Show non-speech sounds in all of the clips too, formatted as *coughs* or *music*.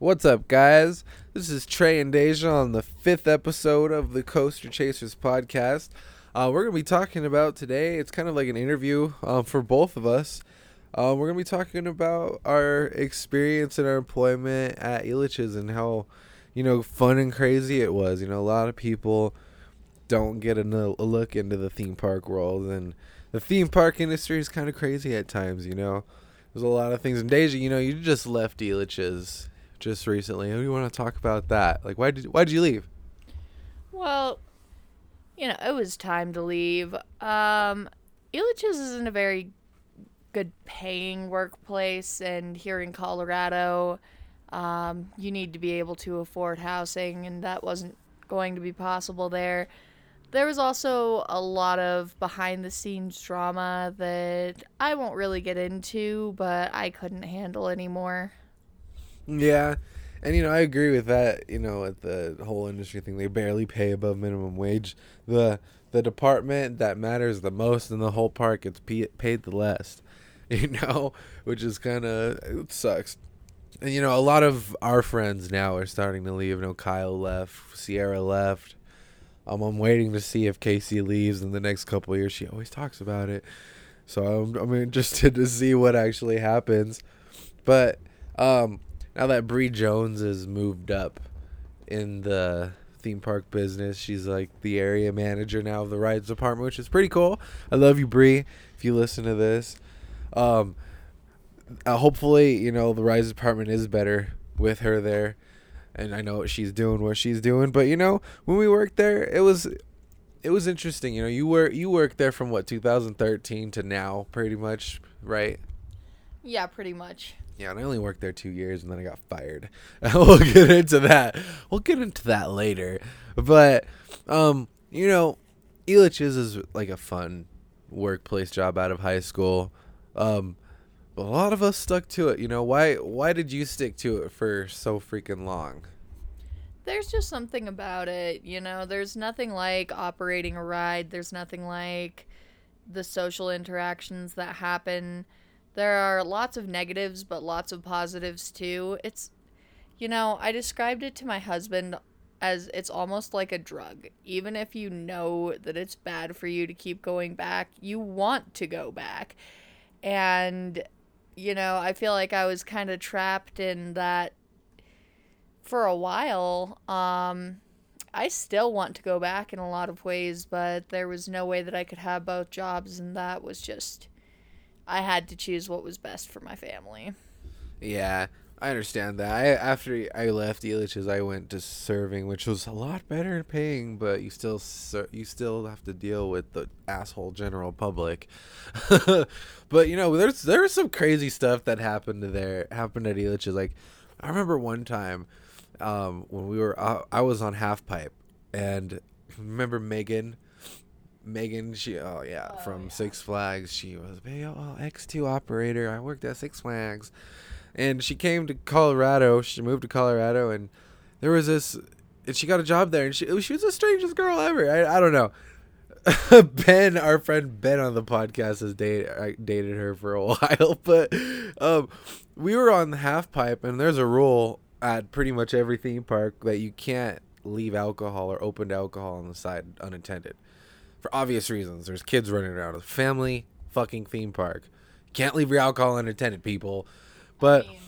What's up, guys? This is Trey and Deja on the fifth episode of the Coaster Chasers podcast. Uh, we're going to be talking about today, it's kind of like an interview um, for both of us. Uh, we're going to be talking about our experience in our employment at Elitch's and how, you know, fun and crazy it was. You know, a lot of people don't get a, a look into the theme park world, and the theme park industry is kind of crazy at times, you know. There's a lot of things. And Deja, you know, you just left Elitch's just recently. Do you want to talk about that? Like, why did why did you leave? Well, you know, it was time to leave. Um, Elitch's isn't a very good paying workplace, and here in Colorado, um, you need to be able to afford housing, and that wasn't going to be possible there. There was also a lot of behind the scenes drama that I won't really get into, but I couldn't handle anymore. Yeah, and you know I agree with that. You know, with the whole industry thing, they barely pay above minimum wage. The the department that matters the most in the whole park gets paid the less. *laughs* You know, which is kind of it sucks. And you know, a lot of our friends now are starting to leave. You know, Kyle left, Sierra left. Um, I'm waiting to see if Casey leaves in the next couple years. She always talks about it, so I'm, I'm interested to see what actually happens. But um, now that Bree Jones has moved up in the theme park business, she's like the area manager now of the rides department, which is pretty cool. I love you, Bree. If you listen to this, um, uh, hopefully, you know the rides department is better with her there, and I know what she's doing, what she's doing. But you know, when we worked there, it was it was interesting. You know, you were you worked there from what 2013 to now, pretty much, right? Yeah, pretty much. Yeah, and I only worked there two years, and then I got fired. *laughs* we'll get into that. We'll get into that later. But, um, you know, Elitch's is like a fun workplace job out of high school. Um, a lot of us stuck to it. You know, why? Why did you stick to it for so freaking long? There's just something about it, you know. There's nothing like operating a ride. There's nothing like the social interactions that happen. There are lots of negatives, but lots of positives too. It's, you know, I described it to my husband as it's almost like a drug. Even if you know that it's bad for you to keep going back, you want to go back. And, you know, I feel like I was kind of trapped in that for a while. Um, I still want to go back in a lot of ways, but there was no way that I could have both jobs, and that was just. I had to choose what was best for my family. Yeah, I understand that. I after I left Elitch's, I went to serving, which was a lot better paying, but you still ser- you still have to deal with the asshole general public. *laughs* but you know, there's there's some crazy stuff that happened there happened at Elitch's. Like, I remember one time um, when we were uh, I was on half pipe, and remember Megan. Megan, she oh yeah, Oh, from yeah. Six Flags. She was oh, X two operator. I worked at Six Flags, and she came to Colorado. She moved to Colorado, and there was this, and she got a job there. And she she was the strangest girl ever. I I don't know. *laughs* ben, our friend Ben on the podcast has dated dated her for a *laughs* while, but um, we were on the half pipe, and there's a rule at pretty much every theme park that you can't leave alcohol or opened alcohol on the side unattended for obvious reasons. There's kids running around. It's a family fucking theme park. Can't leave your alcohol unattended, people. But I mean,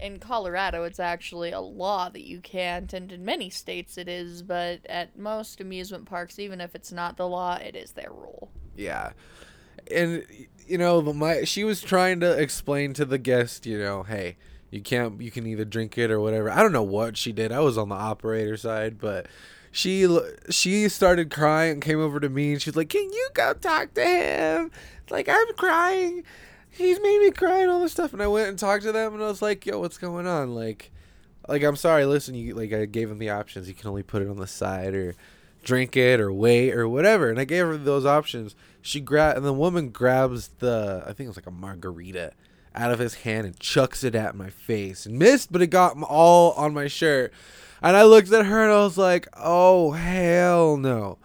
in Colorado, it's actually a law that you can't, and in many states it is, but at most amusement parks, even if it's not the law, it is their rule. yeah, and you know, my she was trying to explain to the guest, you know, hey, you can't, you can either drink it or whatever. I don't know what she did. I was on the operator side, but. She she started crying and came over to me and she's like, "Can you go talk to him? Like I'm crying. He's made me cry and all this stuff." And I went and talked to them and I was like, "Yo, what's going on? Like, like I'm sorry. Listen, you like I gave him the options. You can only put it on the side or drink it or wait or whatever. And I gave her those options. She grab and the woman grabs the I think it was like a margarita out of his hand and chucks it at my face and missed, but it got all on my shirt. And I looked at her and I was like, "Oh hell no!"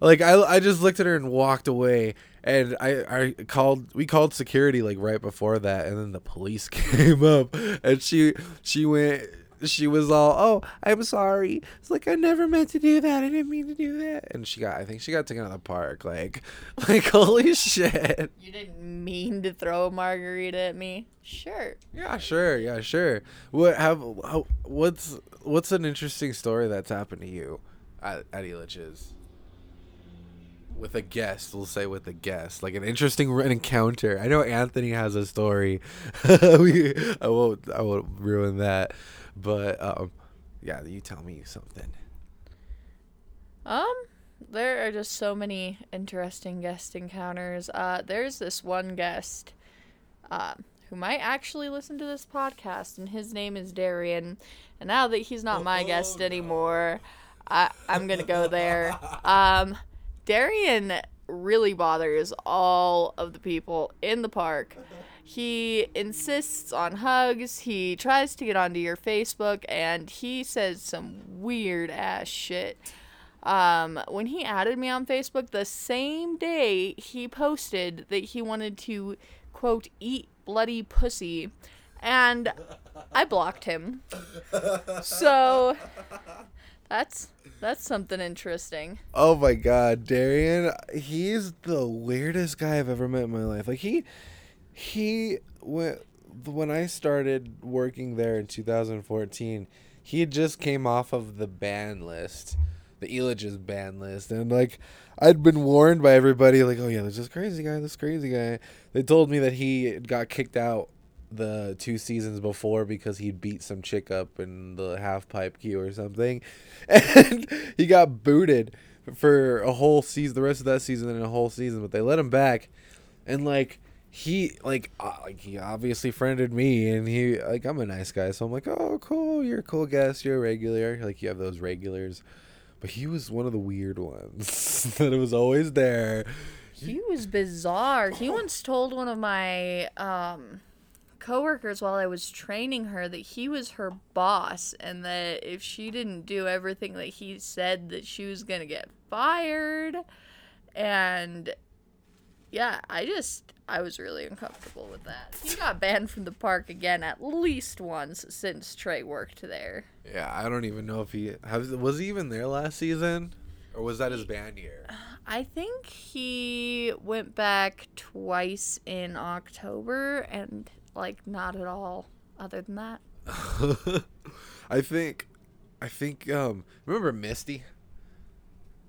Like I, I just looked at her and walked away. And I, I called, we called security like right before that, and then the police *laughs* came up, and she, she went, she was all, "Oh, I'm sorry." It's like I never meant to do that. I didn't mean to do that. And she got, I think she got taken out of the park. Like, *laughs* like holy shit. You didn't mean to throw a margarita at me. Sure. Yeah, sure. Yeah, sure. What have how, what's what's an interesting story that's happened to you at, at Elitch's? With a guest, we'll say with a guest, like an interesting encounter. I know Anthony has a story. *laughs* we, I won't, I won't ruin that, but um, yeah, you tell me something. Um, there are just so many interesting guest encounters. Uh, there's this one guest, um, who might actually listen to this podcast, and his name is Darian. And now that he's not my guest anymore, I I'm gonna go there. *laughs* Um, Darian really bothers all of the people in the park. He insists on hugs. He tries to get onto your Facebook, and he says some weird ass shit. Um, when he added me on Facebook, the same day he posted that he wanted to, quote, eat bloody pussy, and I blocked him. So that's that's something interesting. Oh my god, Darian, he's the weirdest guy I've ever met in my life. Like he he when when I started working there in 2014, he just came off of the ban list, the Elitch's ban list, and like I'd been warned by everybody, like, oh yeah, there's this crazy guy, this crazy guy. They told me that he got kicked out the two seasons before because he beat some chick up in the half pipe queue or something, *laughs* and he got booted for a whole season, the rest of that season and a whole season. But they let him back, and like he like uh, like he obviously friended me, and he like I'm a nice guy, so I'm like, oh cool, you're a cool guest, you're a regular, like you have those regulars. But he was one of the weird ones *laughs* that was always there. He was bizarre. He once told one of my um coworkers while I was training her that he was her boss and that if she didn't do everything that he said that she was going to get fired and yeah, I just I was really uncomfortable with that. He got banned from the park again at least once since Trey worked there. Yeah, I don't even know if he has, was he even there last season, or was that his band year? I think he went back twice in October and like not at all other than that. *laughs* I think, I think. Um, remember Misty?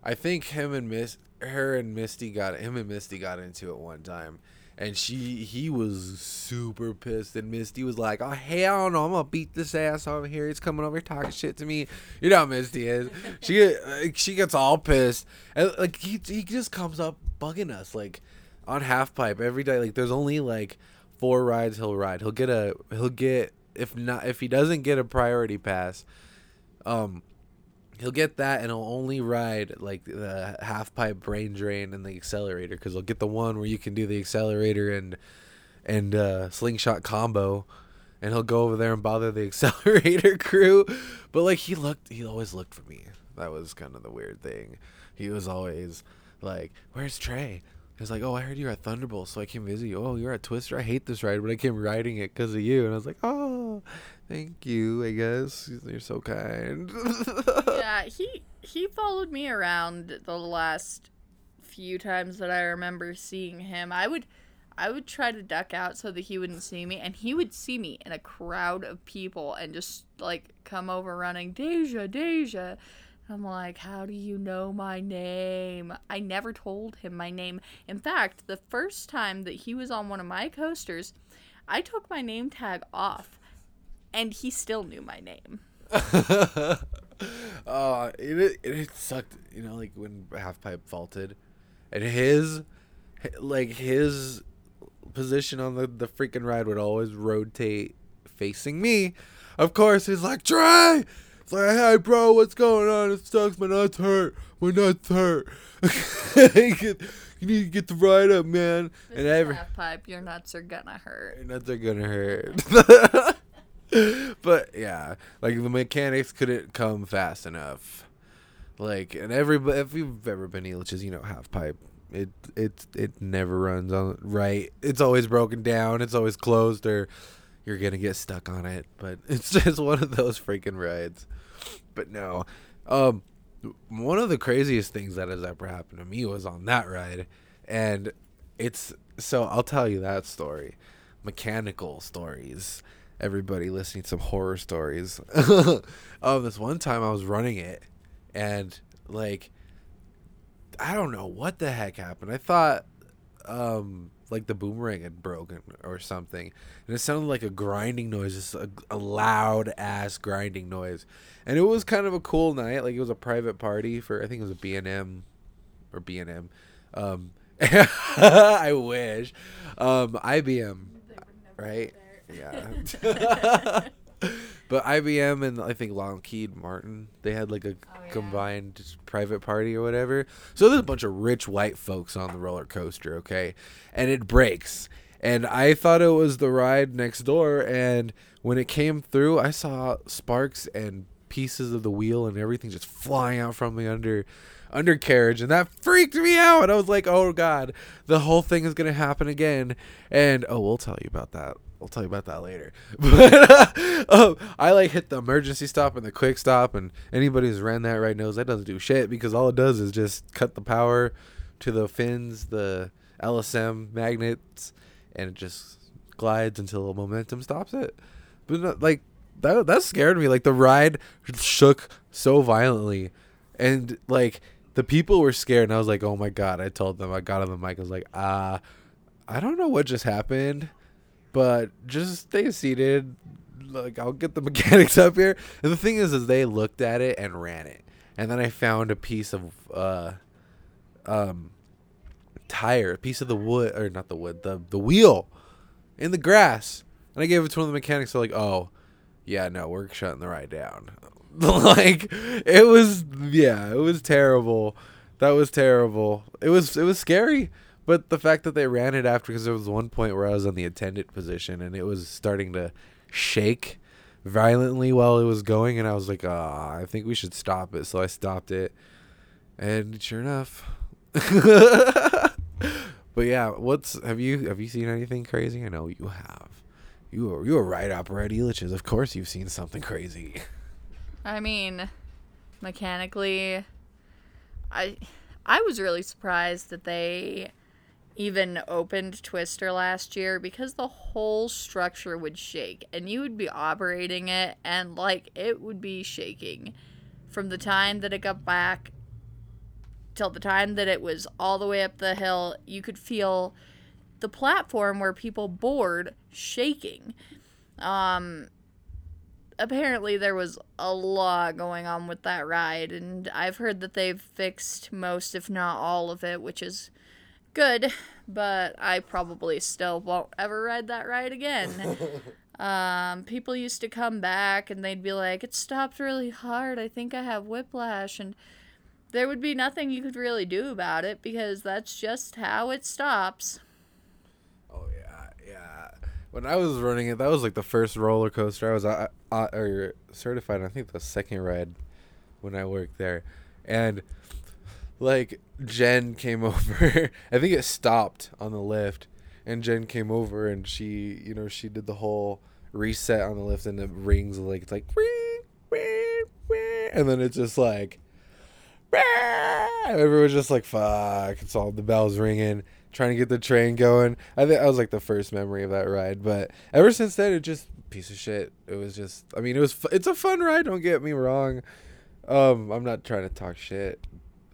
I think him and Miss, her and Misty got him and Misty got into it one time, and she he was super pissed, and Misty was like, "Oh hell no, I'm gonna beat this ass over here. He's coming over here talking shit to me." You know how Misty is. She *laughs* like, she gets all pissed, and like he he just comes up bugging us like on half pipe every day. Like there's only like four rides he'll ride. He'll get a he'll get if not if he doesn't get a priority pass, um, he'll get that and he'll only ride like the half pipe brain drain and the accelerator because he'll get the one where you can do the accelerator and and uh, slingshot combo. And he'll go over there and bother the *laughs* accelerator crew, but like he looked, he always looked for me. That was kind of the weird thing. He was always like, "Where's Trey?" He was like, "Oh, I heard you're at Thunderbolt, so I came visit you. Oh, you're at Twister. I hate this ride, but I came riding it because of you." And I was like, "Oh, thank you. I guess you're so kind." *laughs* yeah, he he followed me around the last few times that I remember seeing him. I would I would try to duck out so that he wouldn't see me, and he would see me in a crowd of people and just like come over running, Deja, Deja. I'm like, how do you know my name? I never told him my name. In fact, the first time that he was on one of my coasters, I took my name tag off, and he still knew my name. *laughs* uh, it, it it sucked, you know, like when half pipe faulted, and his like his position on the the freaking ride would always rotate facing me. Of course, he's like Trey. It's like, hey, bro, what's going on? It sucks. My nuts hurt. My nuts hurt. *laughs* you need to get the ride up, man. This and every half pipe, your nuts are gonna hurt. your nuts are gonna hurt. *laughs* but yeah, like the mechanics couldn't come fast enough. Like, and everybody, if you've ever been Elitch's, you know, half pipe. It it it never runs on right. It's always broken down. It's always closed or you're gonna get stuck on it. But *laughs* it's just one of those freaking rides. But no, um, one of the craziest things that has ever happened to me was on that ride, and it's so I'll tell you that story, mechanical stories. Everybody listening some horror stories. *laughs* um, this one time I was running it, and like, I don't know what the heck happened. I thought, um, like the boomerang had broken or something, and it sounded like a grinding noise, just a, a loud ass grinding noise, and it was kind of a cool night. Like it was a private party for I think it was a B and M or B and M. Um, *laughs* I wish, um, IBM, right? Yeah. *laughs* *laughs* but IBM and I think Lockheed Martin, they had like a Oh, yeah. combined private party or whatever. So there's a bunch of rich white folks on the roller coaster, okay? And it breaks. And I thought it was the ride next door and when it came through, I saw sparks and pieces of the wheel and everything just flying out from the under undercarriage and that freaked me out. I was like, "Oh god, the whole thing is going to happen again." And oh, we'll tell you about that. I'll tell you about that later. *laughs* But um, I like hit the emergency stop and the quick stop, and anybody who's ran that right knows that doesn't do shit because all it does is just cut the power to the fins, the LSM magnets, and it just glides until the momentum stops it. But like that that scared me. Like the ride shook so violently, and like the people were scared, and I was like, "Oh my god!" I told them. I got on the mic. I was like, "Ah, I don't know what just happened." But just stay seated. Like I'll get the *laughs* mechanics up here. And the thing is, is they looked at it and ran it, and then I found a piece of uh, um, tire, a piece of the wood or not the wood, the the wheel, in the grass, and I gave it to one of the mechanics. They're like, "Oh, yeah, no, we're shutting the ride down." *laughs* like it was, yeah, it was terrible. That was terrible. It was it was scary. But the fact that they ran it after, because there was one point where I was on the attendant position and it was starting to shake violently while it was going, and I was like, ah, I think we should stop it. So I stopped it, and sure enough. *laughs* but yeah, what's have you have you seen anything crazy? I know you have. You are you a ride operator Elitch's. Of course, you've seen something crazy. I mean, mechanically, I I was really surprised that they even opened Twister last year because the whole structure would shake and you would be operating it and like it would be shaking from the time that it got back till the time that it was all the way up the hill. You could feel the platform where people board shaking. Um apparently there was a lot going on with that ride and i've heard that they've fixed most if not all of it which is good but i probably still won't ever ride that ride again *laughs* um, people used to come back and they'd be like it stopped really hard i think i have whiplash and there would be nothing you could really do about it because that's just how it stops Oh yeah, yeah. When I was running it, that was like the first roller coaster I was uh, uh, or certified. I think the second ride when I worked there, and like Jen came *laughs* over. I think it stopped on the lift, and Jen came over and she, you know, she did the whole reset on the lift, and it rings like it's like, "Ring, ring, ring," and then it's just like. Everyone's just like, fuck. It's all the bells ringing, trying to get the train going. I think that was like the first memory of that ride. But ever since then, it just piece of shit. It was just, I mean, it was, it's a fun ride. Don't get me wrong. Um, I'm not trying to talk shit.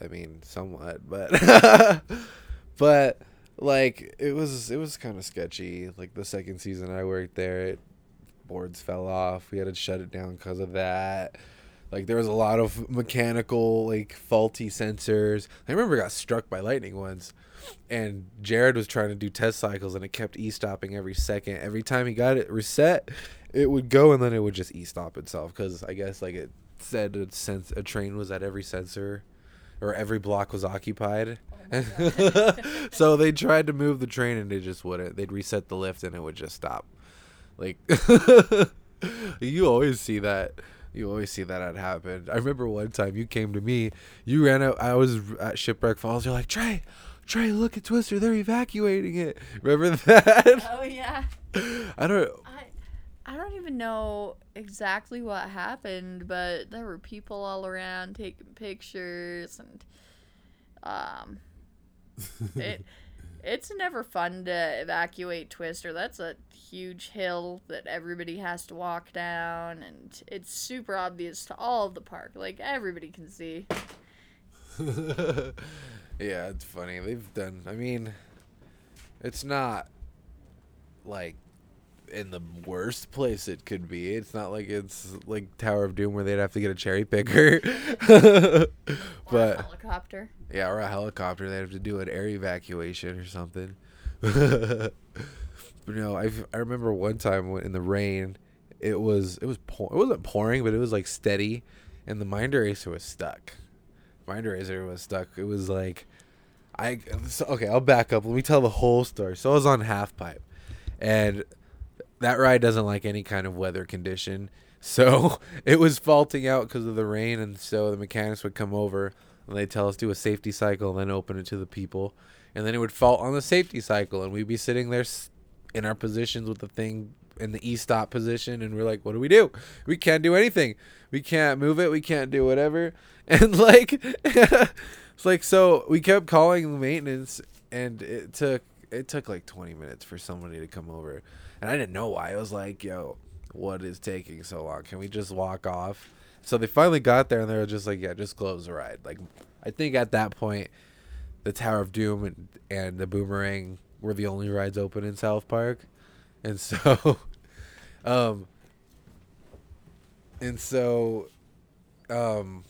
I mean, somewhat, but, *laughs* but like it was, it was kind of sketchy. Like the second season I worked there, it, boards fell off. We had to shut it down because of that. Like there was a lot of mechanical like faulty sensors. I remember I got struck by lightning once, and Jared was trying to do test cycles and it kept e stopping every second. Every time he got it reset, it would go and then it would just e stop itself because I guess like it said a sense a train was at every sensor, or every block was occupied. Oh *laughs* so they tried to move the train and it just wouldn't. They'd reset the lift and it would just stop. Like *laughs* you always see that. You always see that had happened. I remember one time you came to me. You ran out. I was at Shipwreck Falls. You're like Trey, Trey, look at Twister. They're evacuating it. Remember *laughs* that? oh yeah I don't. I don't even know exactly what happened, but there were people all around taking pictures and um *laughs* it it's never fun to evacuate Twister. That's a huge hill that everybody has to walk down and it's super obvious to all of the park. Like everybody can see. *laughs* yeah, it's funny. They've done. I mean, it's not like in the worst place it could be. It's not like it's like Tower of Doom where they'd have to get a cherry picker. *laughs* but helicopter. Yeah, or a helicopter. They'd have to do an air evacuation or something. *laughs* but no, I I remember one time in the rain, it was it was pour, it wasn't pouring, but it was like steady, and the Mind Eraser was stuck. Mind Eraser was stuck. It was like, I so, okay. I'll back up. Let me tell the whole story. So I was on half pipe, and that ride doesn't like any kind of weather condition. *laughs* So *laughs* it was faulting out because of the rain, and so the mechanics would come over and they'd tell us do a safety cycle and then open it to the people, and then it would fault on the safety cycle, and we'd be sitting there in our positions with the thing in the e-stop position, and we're like, what do we do? We can't do anything. We can't move it. We can't do whatever, *laughs* and like it's like so we kept calling the maintenance, and it took it took like 20 minutes for somebody to come over and I didn't know why. I was like, yo, what is taking so long? Can we just walk off? So they finally got there and they were just like, yeah, just close the ride. Like, I think at that point, the Tower of Doom and, and the Boomerang were the only rides open in South Park. And so, *laughs* um, and so, um,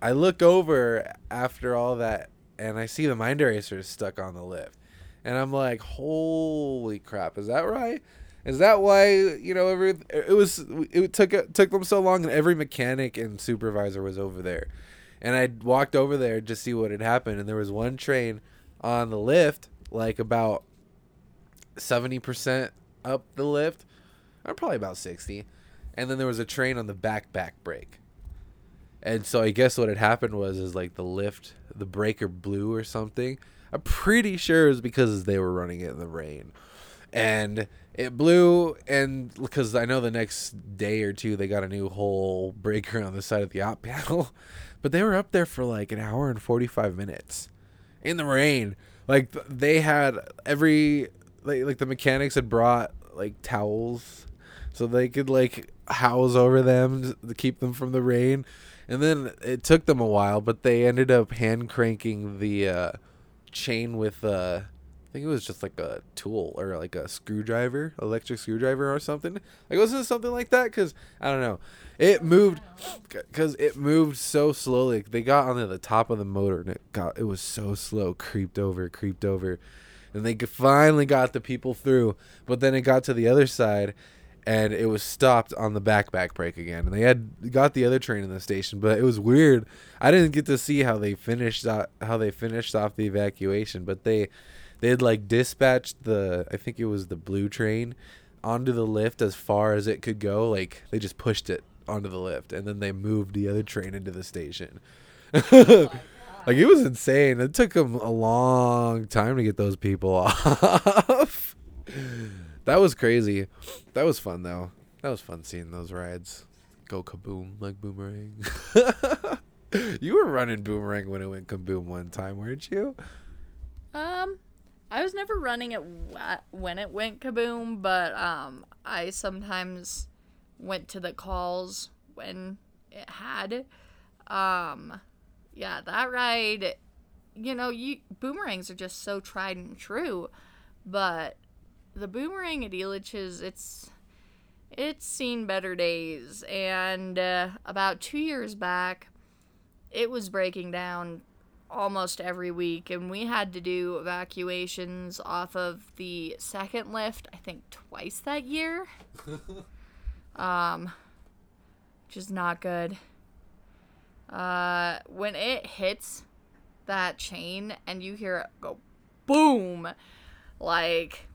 I look over after all that and I see the Mind Eraser stuck on the lift and I'm like, holy crap, is that right? Is that why you know every it was it took it took them so long and every mechanic and supervisor was over there, and I walked over there to see what had happened and there was one train on the lift like about seventy percent up the lift, or probably about sixty, and then there was a train on the back back brake, and so I guess what had happened was is like the lift the breaker blew or something I'm pretty sure it was because they were running it in the rain. And it blew, and because I know the next day or two they got a new whole breaker on the side of the op panel, *laughs* but they were up there for like an hour and 45 minutes in the rain. Like they had every like like the mechanics had brought like towels so they could like house over them to keep them from the rain. And then it took them a while, but they ended up hand cranking the uh, chain with uh I think it was just like a tool or like a screwdriver, electric screwdriver or something. Like wasn't it something like that? Cause I don't know. It moved, cause it moved so slowly. They got onto the top of the motor and it got it was so slow, creeped over, creeped over, and they finally got the people through. But then it got to the other side, and it was stopped on the back back brake again. And they had got the other train in the station, but it was weird. I didn't get to see how they finished off, how they finished off the evacuation, but they they had like dispatched the I think it was the blue train onto the lift as far as it could go. Like they just pushed it onto the lift, and then they moved the other train into the station. *laughs* like it was insane. It took them a long time to get those people *laughs* off. That was crazy. That was fun though. That was fun seeing those rides go kaboom like boomerang. *laughs* you were running boomerang when it went kaboom one time, weren't you? Um, I was never running it when it went kaboom, but um, I sometimes went to the calls when it had. Um, yeah, that ride. You know, you boomerangs are just so tried and true, but the boomerang at Elitch's, it's it's seen better days. And uh, about two years back, it was breaking down almost every week, and we had to do evacuations off of the second lift. I think twice that year. *laughs* um, which is not good. Uh, when it hits that chain and you hear it go boom, like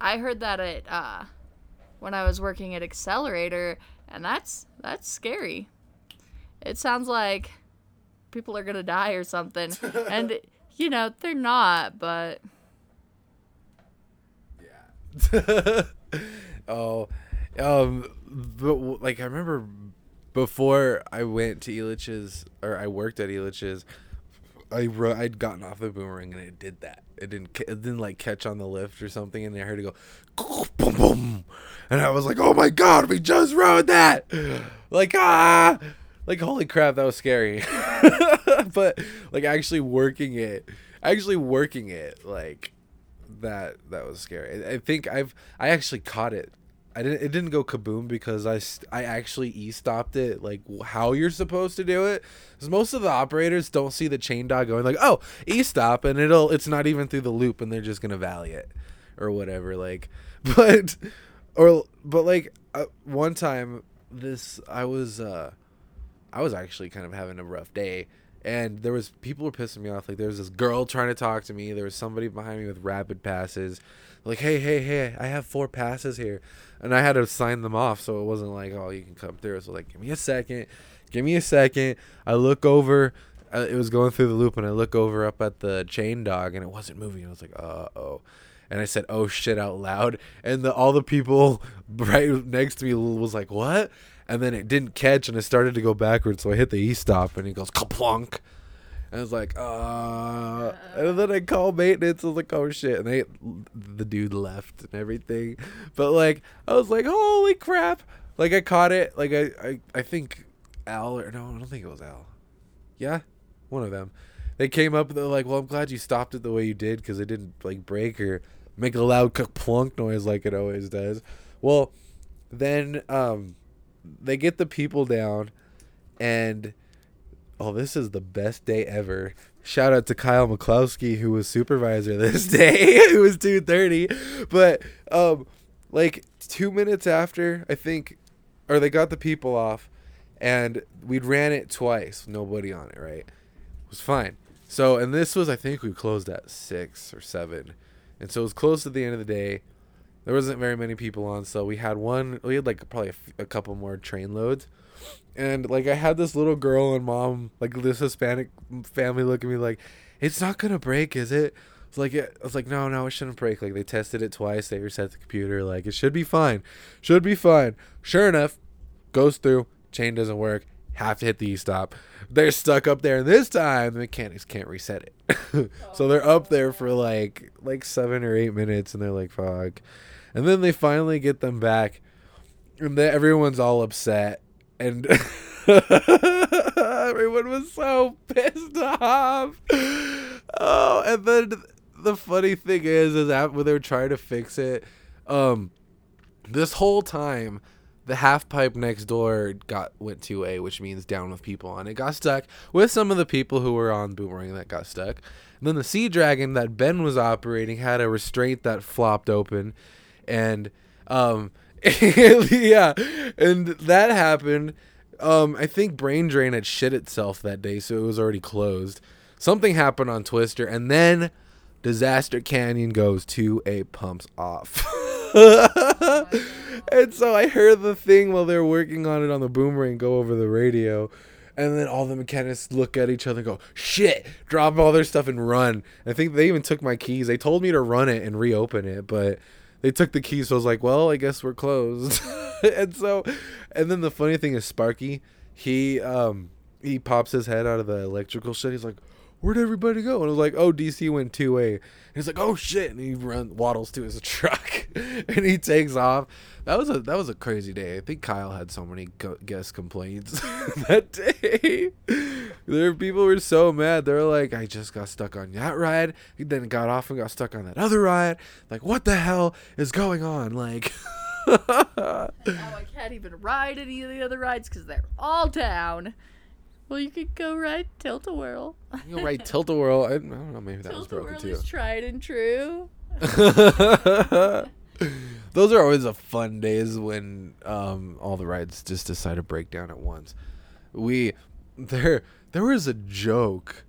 I heard that at uh, when I was working at Accelerator, and that's that's scary. It sounds like people are gonna die or something, *laughs* and you know they're not, but yeah. *laughs* oh, Um, but like I remember before I went to Elitch's or I worked at Elitch's, I ro- I'd gotten off the boomerang and it did that. It didn't it didn't like catch on the lift or something, and I heard it go boom boom, and I was like, oh my god, we just rode that! Like ah, like holy crap, that was scary. *laughs* but like actually working it, actually working it, like that that was scary. I, I think I've I actually caught it I didn't. It didn't go kaboom because I, I actually e stopped it like how you're supposed to do it. Because most of the operators don't see the chain dog going like, oh, e stop, and it'll. It's not even through the loop, and they're just gonna valley it, or whatever. Like, *laughs* but, or but like uh, one time, this I was uh, I was actually kind of having a rough day, and there was people were pissing me off. Like there was this girl trying to talk to me. There was somebody behind me with rapid passes. Like, hey, hey, hey, I have four passes here and I had to sign them off, so it wasn't like, oh, you can come through. So like, give me a second, give me a second. I look over, uh, it was going through the loop, and I look over up at the chain dog, and it wasn't moving. I was like, uh oh. And I said, "Oh shit!" out loud, and the, all the people *laughs* right next to me was like, "What?" And then it didn't catch, and it started to go backwards. So I hit the e stop, and he goes kaplunk, and I was like, uh, and then I call maintenance. I was like, oh shit. And they, the dude left and everything. But like, I was like, holy crap. Like I caught it. Like I, I, I think Al or no, I don't think it was Al. Yeah, one of them. They came up and they're like, well, I'm glad you stopped it the way you did because it didn't like break or make a loud plunk noise like it always does. Well, then um, they get the people down and oh, this is the best day ever. Shout out to Kyle McCloskey, who was supervisor *laughs* this day. it was 2.30. But, um, like, two minutes after, I think, or they got the people off, and we'd ran it twice. Nobody on it, right? It was fine. So, and this was, I think we closed at 6 or 7. And so it was close to the end of the day. There wasn't very many people on, so we had one, we had like probably a, f- a couple more train loads and like I had this little girl and mom, like this Hispanic family, look at me like, "It's not gonna break, is it?" It's like it, I was like, "No, no, it shouldn't break." Like they tested it twice. They reset the computer. Like it should be fine, should be fine. Sure enough, goes through. Chain doesn't work. Have to hit the e-stop. They're stuck up there, and this time the mechanics can't reset it. *laughs* so they're up there for like like seven or eight minutes, and they're like, "Fuck," and then they finally get them back, and everyone's all upset and *laughs* everyone was so pissed off. Oh, and then the funny thing is, is that when they were trying to fix it, um, this whole time the half pipe next door got went to a which means down with people on it got stuck with some of the people who were on boomerang that got stuck and then the sea dragon that ben was operating had a restraint that flopped open and um *laughs* yeah, and that happened. Um, I think Brain Drain had shit itself that day, so it was already closed. Something happened on Twister, and then Disaster Canyon goes to a pumps off. *laughs* and so I heard the thing while they're working on it on the boomerang go over the radio. And then all the mechanics look at each other and go, shit, drop all their stuff and run. I think they even took my keys. They told me to run it and reopen it, but they took the keys. So I was like, well, I guess we're closed. *laughs* and so, and then the funny thing is Sparky, he um he pops his head out of the electrical shit. He's like, where'd everybody go? And I was like, oh, DC went two way. He's like, oh shit, and he run waddles to his *laughs* truck, and he takes off. That was a that was a crazy day. I think Kyle had so many guest complaints *laughs* that day. there people were so mad. They were like, I just got stuck on that ride. He then got off and got stuck on that other ride. Like, what the hell is going on? Like. *laughs* oh, I can't even ride any of the other rides because they're all down. Well, you could go ride Tilt a Whirl. You go ride Tilt a Whirl. I, I, don't know. Maybe that was broken too. Is tried and true. *laughs* Those are always the fun days when um, all the rides just decide to break down at once. We there there was a joke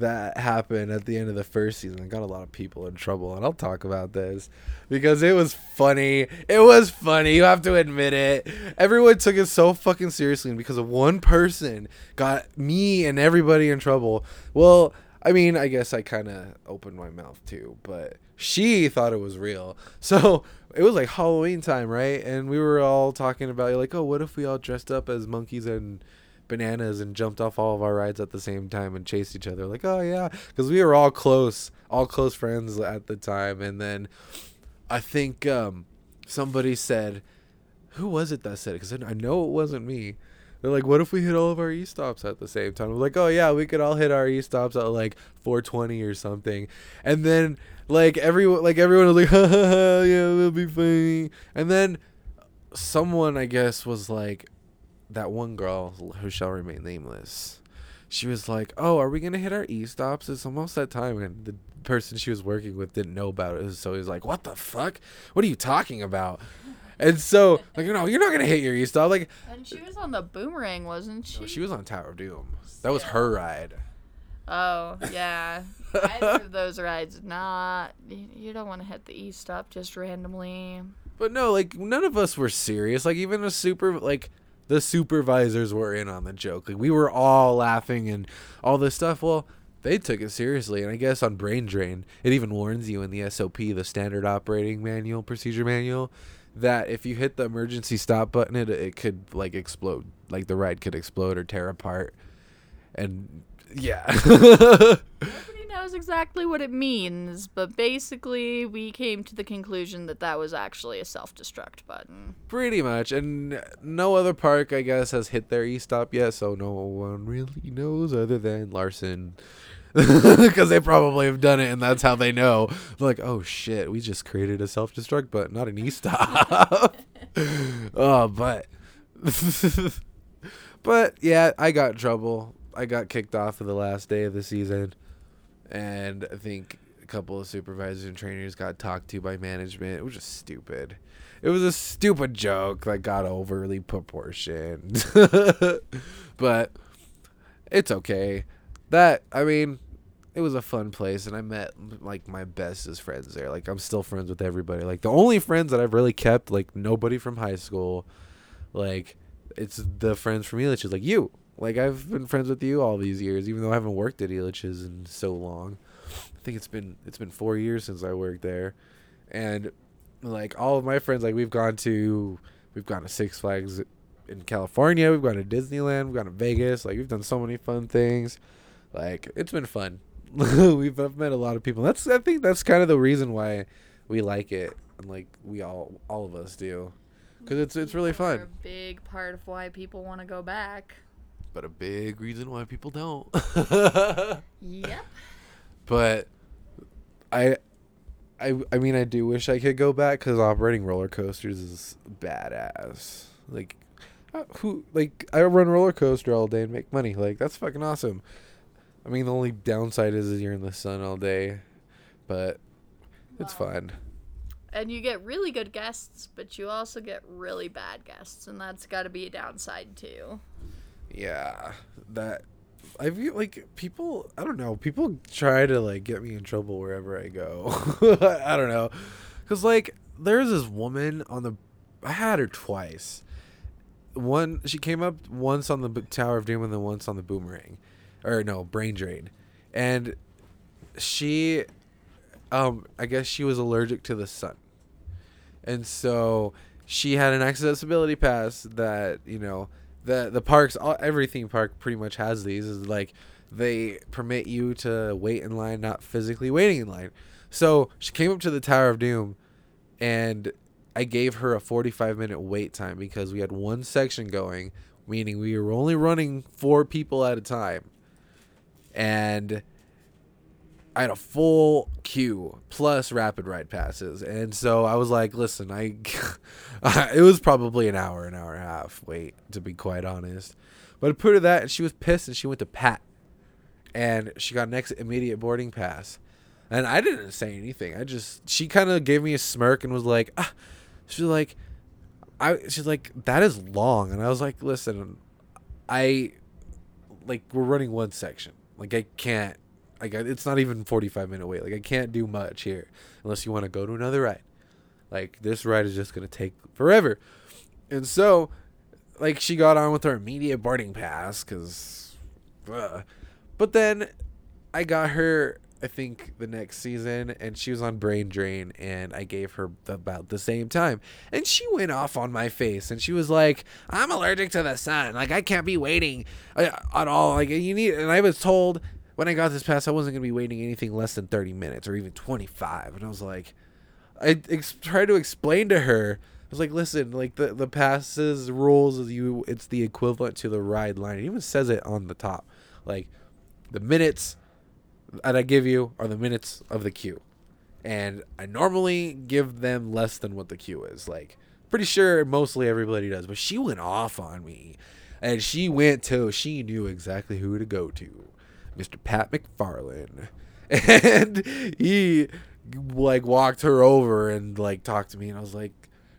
that happened at the end of the first season. And got a lot of people in trouble, and I'll talk about this because it was funny. It was funny. You have to admit it. Everyone took it so fucking seriously, and because of one person, got me and everybody in trouble. Well, I mean, I guess I kind of opened my mouth too, but she thought it was real. *laughs* So it was like Halloween time, right? And we were all talking about like, oh, what if we all dressed up as monkeys and bananas and jumped off all of our rides at the same time and chased each other? Like, oh yeah, because we were all close, all close friends at the time. And then I think um, somebody said, who was it that said it? Because I know it wasn't me. They're like, what if we hit all of our e stops at the same time? I'm like, oh yeah, we could all hit our e stops at like 420 or something, and then like everyone, like everyone was like, *laughs* ha ha ha, yeah, it'll be funny. And then someone, I guess, was like, that one girl who shall remain nameless. She was like, oh, are we gonna hit our e stops? It's almost that time, and the person she was working with didn't know about it, so he was like, what the fuck? What are you talking about? And so, like, know, you're not gonna hit your E stop. Like, And she was on the boomerang, wasn't she? no, she was on Tower of Doom. That was her ride. Oh yeah, either of *laughs* those rides. Not you you don't want to hit the e stop just randomly. But no, like none of us were serious. Like even a super, like the supervisors were in on the joke. Like we were all laughing and all this stuff. Well, they took it seriously, and I guess on Brain Drain, it even warns you in the SOP, the Standard Operating Manual, Procedure Manual, that if you hit the emergency stop button, it it could like explode. Like the ride could explode or tear apart. And yeah. *laughs* Knows exactly what it means, but basically, we came to the conclusion that that was actually a self destruct button. Pretty much, and no other park, I guess, has hit their e-stop yet, so no one really knows other than Larson, *laughs* because they probably have done it, and that's how they know. They're like, oh shit, we just created a self-destruct, but not an e-stop. *laughs* oh, but, *laughs* but yeah, I got in trouble. I got kicked off for the last day of the season, and I think a couple of supervisors and trainers got talked to by management. It was just stupid. It was a stupid joke that got overly proportioned. *laughs* but it's okay. That I mean, it was a fun place and I met like my bestest friends there. Like I'm still friends with everybody. Like the only friends that I've really kept, like nobody from high school. Like it's the friends from she's like you. Like I've been friends with you all these years, even though I haven't worked at Elitch's in so long. I think it's been it's been four years since I worked there, and like all of my friends, like we've gone to we've gone to Six Flags in California, we've gone to Disneyland, we've gone to Vegas. Like we've done so many fun things. Like it's been fun. *laughs* we've I've met a lot of people. That's I think that's kind of the reason why we like it, and like we all all of us do, because it's it's really fun. A big part of why people want to go back. But a big reason why people don't. Yep. *laughs* but I, I, I mean, I do wish I could go back because operating roller coasters is badass. Like, uh, who like I run roller coaster all day and make money. Like that's fucking awesome. I mean, the only downside is, is you're in the sun all day, but it's Wow. fun. And you get really good guests, but you also get really bad guests, and that's got to be a downside too. Yeah, that I feel like people. I don't know. People try to like get me in trouble wherever I go. *laughs* I don't know, cause like there's this woman on the. I had her twice. One she came up once on the Tower of Doom and then once on the Boomerang, or no Brain Drain, and she, um, I guess she was allergic to the sun, and so she had an accessibility pass that you know the the parks all, every theme park pretty much has these is like they permit you to wait in line not physically waiting in line. So she came up to the tower of doom and i gave her a 45 minute wait time because we had one section going meaning we were only running four people at a time. And I had a full queue plus rapid ride passes, and so I was like, "Listen, *laughs* I." it was probably an hour, an hour and a half wait, to be quite honest. But I put her that, and she was pissed, and she went to Pat, and she got next immediate boarding pass, and I didn't say anything. I just she kind of gave me a smirk and was like, ah. she's like, I she's like that is long, and I was like, listen, I like we're running one section, like I can't like it's not even 45 minute wait. Like i can't do much here unless you want to go to another ride. Like this ride is just going to take forever. And so like she got on with her immediate boarding pass because but then I got her I think the next season and she was on brain drain and I gave her about the same time. And she went off on my face and she was like I'm allergic to the sun. Like I can't be waiting uh, at all. Like you need and I was told when I got this pass I wasn't going to be waiting anything less than 30 minutes or even 25 and I was like I ex- tried to explain to her I was like listen like the the passes rules is you it's the equivalent to the ride line it even says it on the top like the minutes that I give you are the minutes of the queue. And I normally give them less than what the queue is. Like, pretty sure mostly everybody does. But she went off on me. And she went to, she knew exactly who to go to Mr. Pat McFarlane. *laughs* And he, like, walked her over and, like, talked to me. And I was like,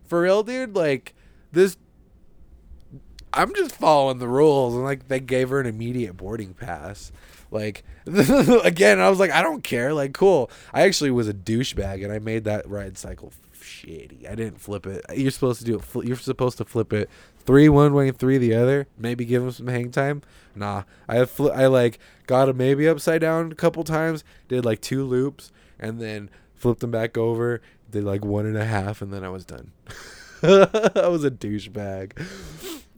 for real, dude? Like, this I'm just following the rules, and like they gave her an immediate boarding pass. Like *laughs* again, I was like, I don't care. Like, cool. I actually was a douchebag, and I made that ride cycle shitty. I didn't flip it. You're supposed to do it. You're supposed to flip it three one way, three the other. Maybe give them some hang time. Nah, I fl- I like got a maybe upside down a couple times. Did like two loops, and then flipped them back over. Did like one and a half, and then I was done. *laughs* I was a douchebag.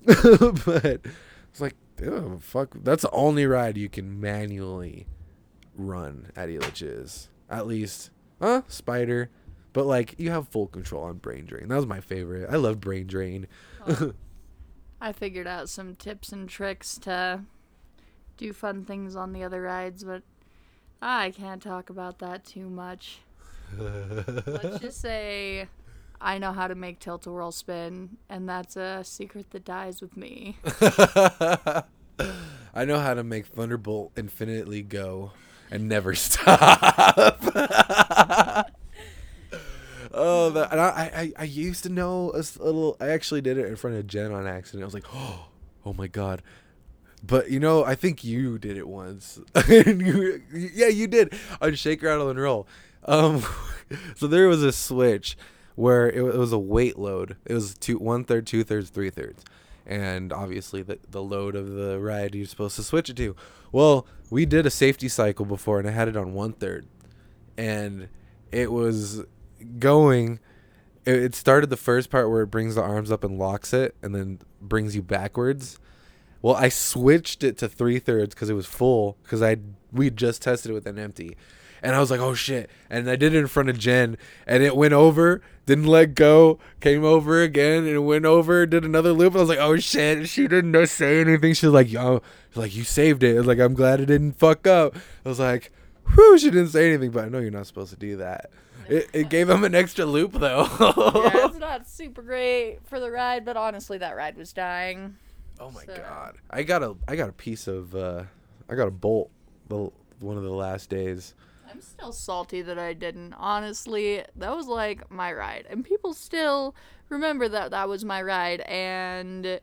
*laughs* but it's like, oh, fuck. That's the only ride you can manually run at Elitch's. At least, huh? Spider. But like, you have full control on Brain Drain. That was my favorite. I love Brain Drain. Oh. *laughs* I figured out some tips and tricks to do fun things on the other rides, but I can't talk about that too much. Let's just *laughs* say I know how to make tilt a whirl spin, and that's a secret that dies with me. *laughs* I know how to make Thunderbolt infinitely go and never stop. Oh, the, and I, I, I used to know a little. I actually did it in front of Jen on accident. I was like, oh, *gasps* oh my god. But you know, I think you did it once. *laughs* yeah, you did on Shake, Rattle, and Roll. Um, *laughs* so there was a switch where it, it was a weight load. It was two one third, two thirds, three thirds, and obviously the the load of the ride you're supposed to switch it to. Well, we did a safety cycle before, and I had it on one third, and it was going. It, started the first part where it brings the arms up and locks it, and then brings you backwards. Well, I switched it to three thirds because it was full because I we just tested it with an empty, and I was like, oh shit. And I did it in front of Jen and it went over, didn't let go, came over again and went over, did another loop. I was like, oh shit. She didn't say anything. She was like, yo, like, you saved it. I was like, I'm glad it didn't fuck up. I was like, whew, she didn't say anything, but I know you're not supposed to do that. It, it gave him an extra loop though. *laughs* yeah, it's not *laughs* super great for the ride, but honestly, that ride was dying. Oh my so. god! I got a I got a piece of uh, I got a bolt the one of the last days I'm still salty that I didn't. Honestly, that was like my ride. And people still remember that that was my ride and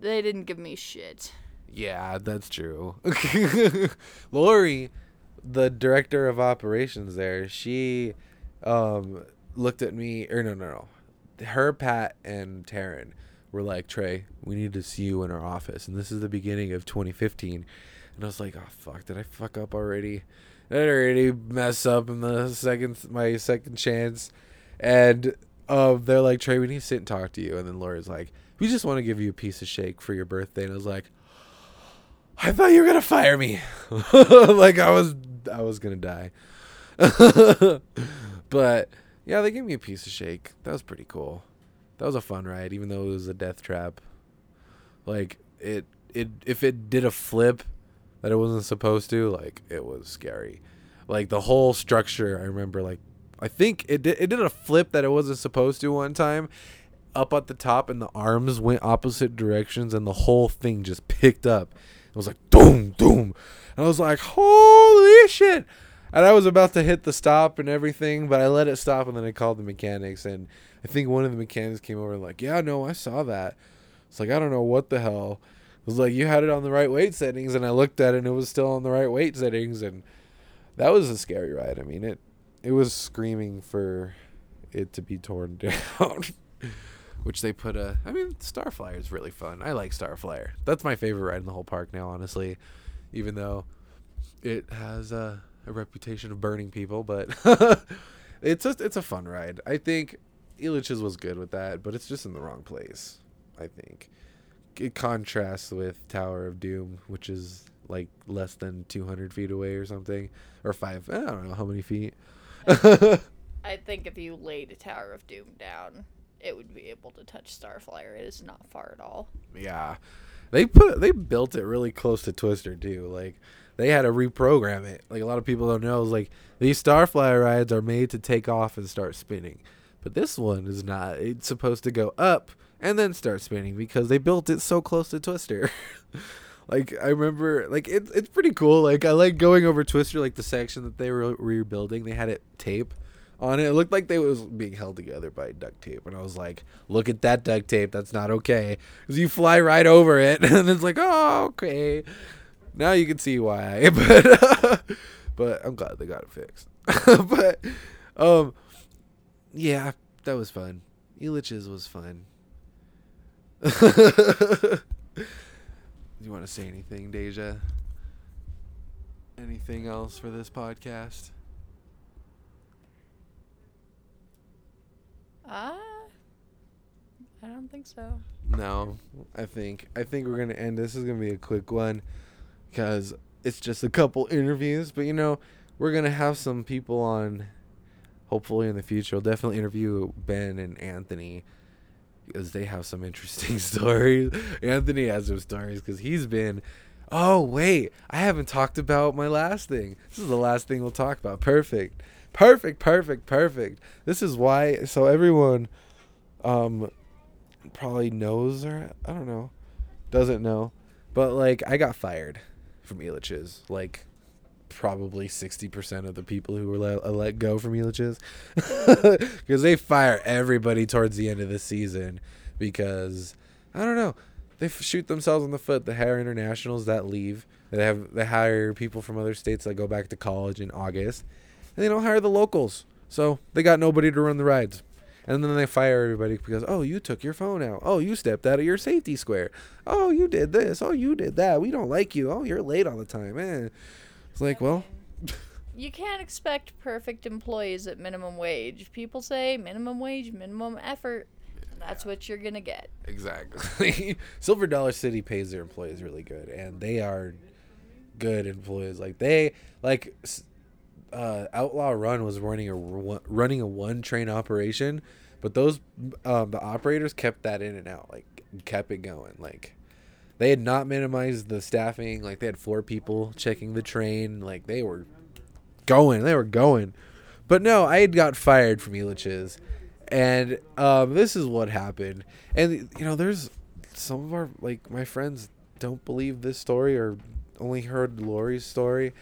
they didn't give me shit. Yeah, that's true. *laughs* Lori, the director of operations there, she um, looked at me or no, no, no. Her, Pat, and Taryn were like, Trey, we need to see you in our office. And this is the beginning of 2015. And I was like, oh, fuck, did I fuck up already? Did I'd already mess up in the second my second chance, and um, they're like, Trey, we need to sit and talk to you. And then Laura's like, we just want to give you a piece of shake for your birthday. And I was like, I thought you were gonna fire me, *laughs* like I was I was gonna die. *laughs* but yeah, they gave me a piece of shake. That was pretty cool. That was a fun ride, even though it was a death trap. Like it, it if it did a flip that it wasn't supposed to, like it was scary. Like the whole structure, I remember like I think it did, it did a flip that it wasn't supposed to one time up at the top and the arms went opposite directions and the whole thing just picked up. It was like boom, boom. And I was like, "Holy shit." And I was about to hit the stop and everything, but I let it stop and then I called the mechanics and I think one of the mechanics came over and like, "Yeah, no, I saw that." It's like, "I don't know what the hell." It was like you had it on the right weight settings and I looked at it and it was still on the right weight settings and that was a scary ride. I mean it it was screaming for it to be torn *laughs* down. Which they put a I mean Starflyer is really fun. I like Starflyer. That's my favorite ride in the whole park now, honestly. Even though it has a, a reputation of burning people, but *laughs* it's a it's a fun ride. I think Elitch's was good with that, but it's just in the wrong place. I think it contrasts with Tower of Doom, which is like less than 200 feet away or something, or five. I don't know how many feet. *laughs* I think if you laid a Tower of Doom down, it would be able to touch Starflyer. It is not far at all. yeah, they put they built it really close to Twister too. Like they had to reprogram it. Like a lot of people don't know, is like these Starflyer rides are made to take off and start spinning, but this one is not. It's supposed to go up and then start spinning because they built it so close to Twister. *laughs* like I remember, like it's it's pretty cool. Like I like going over Twister, like the section that they were rebuilding. They had it tape on it. It looked like they was being held together by duct tape, and I was like, "Look at that duct tape. That's not okay." Because you fly right over it, *laughs* and it's like, "Oh, okay." Now you can see why, *laughs* but but I'm glad they got it fixed. *laughs* but um, yeah, that was fun. Elitch's was fun. Do *laughs* you want to say anything, Deja? Anything else for this podcast? Ah, I don't think so. No, I think I think we're gonna end. This is gonna be a quick one because it's just a couple interviews. But you know, we're gonna have some people on. Hopefully in the future, we'll definitely interview Ben and Anthony because they have some interesting *laughs* stories. Anthony has some stories because he's been. Oh wait, I haven't talked about my last thing. This is the last thing we'll talk about. Perfect, perfect, perfect, perfect. This is why. So everyone, um, probably knows or I don't know, doesn't know, but like I got fired from Elitch's. Like probably 60% of the people who were let, uh, let go from Elitch's because *laughs* they fire everybody towards the end of the season because I don't know they shoot themselves in the foot. The hire internationals that leave they have they hire people from other states that go back to college in August and they don't hire the locals. So they got nobody to run the rides and then they fire everybody because oh you took your phone out oh you stepped out of your safety square oh you did this oh you did that we don't like you oh you're late all the time eh. It's like, well, *laughs* You can't expect perfect employees at minimum wage. People say minimum wage, minimum effort. That's what you're gonna get. exactly. *laughs* Silver Dollar City pays their employees really good, and they are good employees. Like they like s- uh, Outlaw Run was running a running a one train operation, but those um, the operators kept that in and out, like kept it going. Like they had not minimized the staffing. Like they had four people checking the train. Like they were going, they were going. But no, I had got fired from Elitch's, and um, this is what happened. And you know, there's some of our like my friends don't believe this story or only heard Lori's story,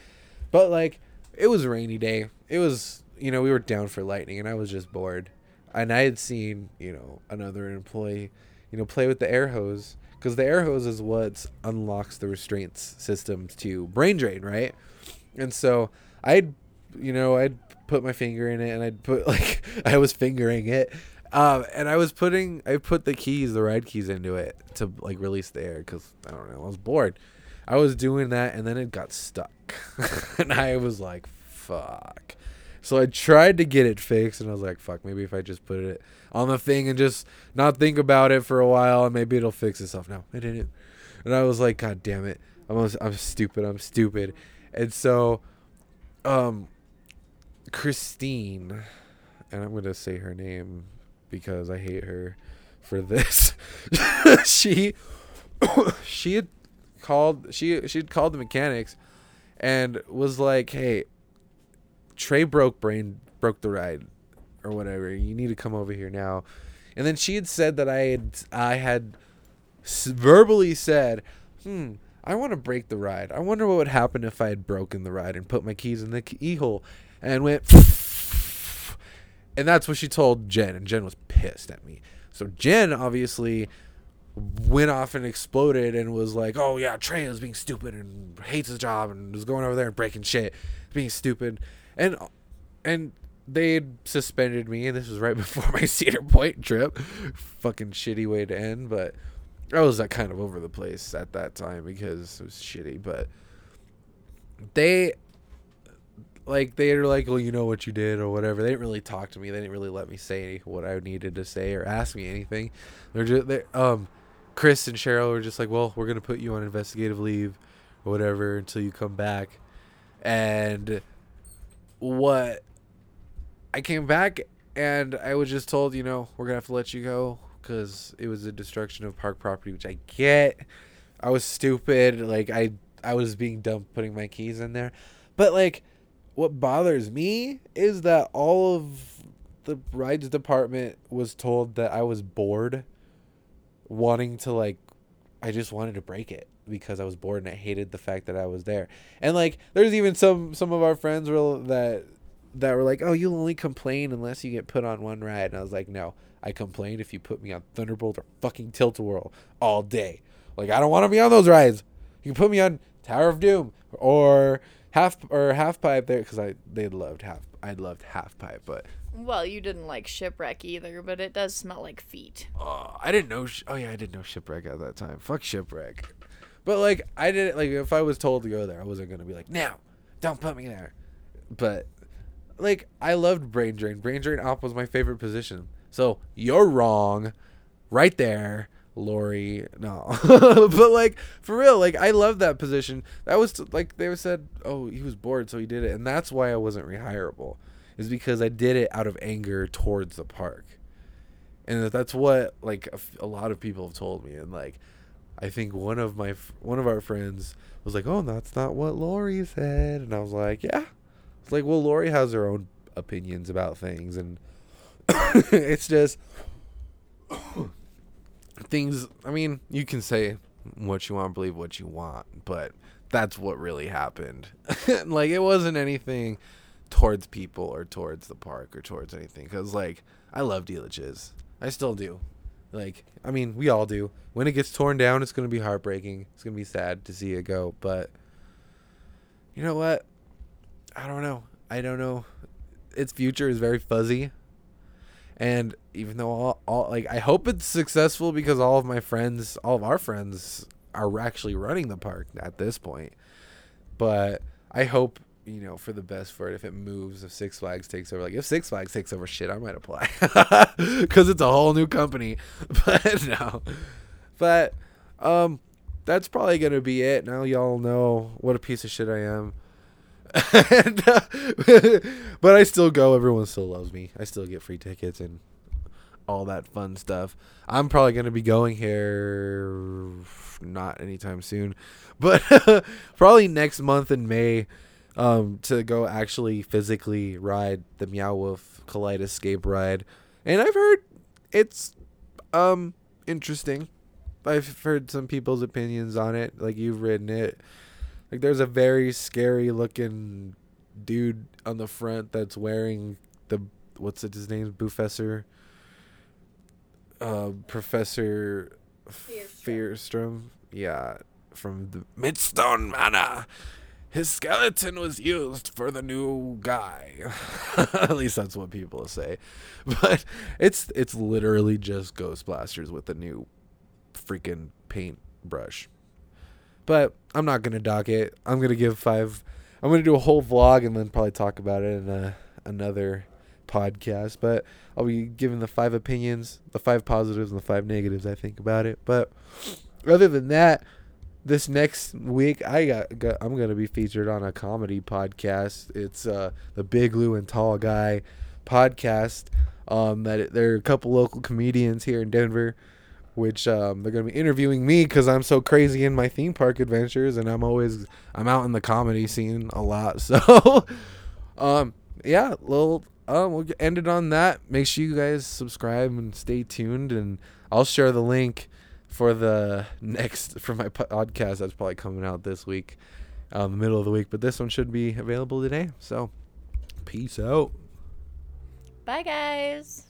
but like it was a rainy day. It was you know we were down for lightning, and I was just bored, and I had seen you know another employee, you know, play with the air hose because the air hose is what unlocks the restraints systems to brain drain, right? And so I'd, you know, I'd put my finger in it and I'd put *laughs* like I was fingering it, um, and I was putting I put the keys, the ride keys into it to like release the air because I don't know I was bored. I was doing that and then it got stuck, *laughs* and I was like, fuck. So I tried to get it fixed, and I was like, "Fuck, maybe if I just put it on the thing and just not think about it for a while, and maybe it'll fix itself." No, it didn't. And I was like, "God damn it! I'm I'm stupid. I'm stupid." And so, um, Christine, and I'm gonna say her name because I hate her for this. *laughs* she *coughs* she had called she she'd called the mechanics and was like, "Hey, Trey broke brain broke the ride or whatever. You need to come over here now." And then she had said that I had I had verbally said, "Hmm, I want to break the ride. I wonder what would happen if I had broken the ride and put my keys in the key hole and went." *laughs* And that's what she told Jen, and Jen was pissed at me. So Jen obviously went off and exploded and was like, "Oh yeah, Trey is being stupid and hates his job and was going over there and breaking shit, being stupid," and and they suspended me, and this was right *laughs* before my Cedar Point trip. Fucking shitty way to end, but I was like kind of over the place at that time because it was shitty. But they like they were like, well, you know what you did or whatever. They didn't really talk to me. They didn't really let me say what I needed to say or ask me anything. They're just they um, Chris and Cheryl were just like, well, we're gonna put you on investigative leave or whatever until you come back. And what I came back and I was just told, you know, we're gonna have to let you go because it was a destruction of park property, which I get. I was stupid. Like I, I was being dumb putting my keys in there, but like, what bothers me is that all of the rides department was told that I was bored, wanting to like, I just wanted to break it because I was bored and I hated the fact that I was there. And like, there's even some some of our friends were that that were like, "Oh, you'll only complain unless you get put on one ride." And I was like, "No, I complain if you put me on Thunderbolt or fucking Tilt-A-Whirl all day. Like, I don't want to be on those rides. You can put me on Tower of Doom or half or half pipe there because I they loved half. I loved half pipe, but Well, you didn't like shipwreck either, but it does smell like feet. oh, I didn't know. Sh- oh yeah, I didn't know shipwreck at that time. Fuck shipwreck. But like, I didn't like if I was told to go there, I wasn't gonna be like, no, don't put me there. But like, I loved brain drain. Brain drain op was my favorite position. So you're wrong, right there, Lori. No, *laughs* but like for real, like I love that position. That was like they said, oh, he was bored, so he did it, and that's why I wasn't rehirable, is because I did it out of anger towards the park, and that's what like a, lot of people have told me, and like I think one of my one of our friends was like, oh, that's not what Lori said, and I was like, yeah, it's like well, Lori has her own opinions about things, and *coughs* it's just *coughs* things i mean you can say what you want believe what you want but that's what really happened. *laughs* Like it wasn't anything towards people or towards the park or towards anything because like i love Elitch's i still do. Like i mean we all do. When it gets torn down it's going to be heartbreaking. It's going to be sad to see it go but you know what? I don't know. I don't know. Its future is very fuzzy. And even though all, all like I hope it's successful because all of my friends, all of our friends are actually running the park at this point. But I hope, you know, for the best for it if it moves, if Six Flags takes over. Like if Six Flags takes over shit, I might apply. *laughs* Cuz it's a whole new company. *laughs* But no. But um that's probably going to be it. Now y'all know what a piece of shit I am. and, *laughs* uh, but I still go. Everyone still loves me. I still get free tickets and all that fun stuff. I'm probably gonna be going here not anytime soon, but probably next month in May um, to go actually physically ride the Meow Wolf Kaleidoscape ride, and I've heard it's um interesting. I've heard some people's opinions on it, like you've ridden it. Like there's a very scary looking dude on the front that's wearing the what's it his name Professor uh Professor Fearstrom. Yeah, from the Midstone Manor. His skeleton was used for the new guy. *laughs* At least that's what people say. *laughs* But it's it's literally just Ghost Blasters with a new freaking paint brush. But I'm not gonna dock it. I'm gonna give five. I'm gonna do a whole vlog and then probably talk about it in a, another podcast. But I'll be giving the five opinions, the five positives and the five negatives I think about it. But other than that, this next week I got, got I'm gonna be featured on a comedy podcast. It's uh the Big Lou and Tall Guy podcast. Um, that there are a couple local comedians here in Denver which um, they're gonna be interviewing me because I'm so crazy in my theme park adventures, and I'm always I'm out in the comedy scene a lot. *laughs* So, um, yeah, little um, we'll end it on that. Make sure you guys subscribe and stay tuned, and I'll share the link for the next for my podcast that's probably coming out this week, um, the middle of the week. But this one should be available today. So, peace out. Bye, guys.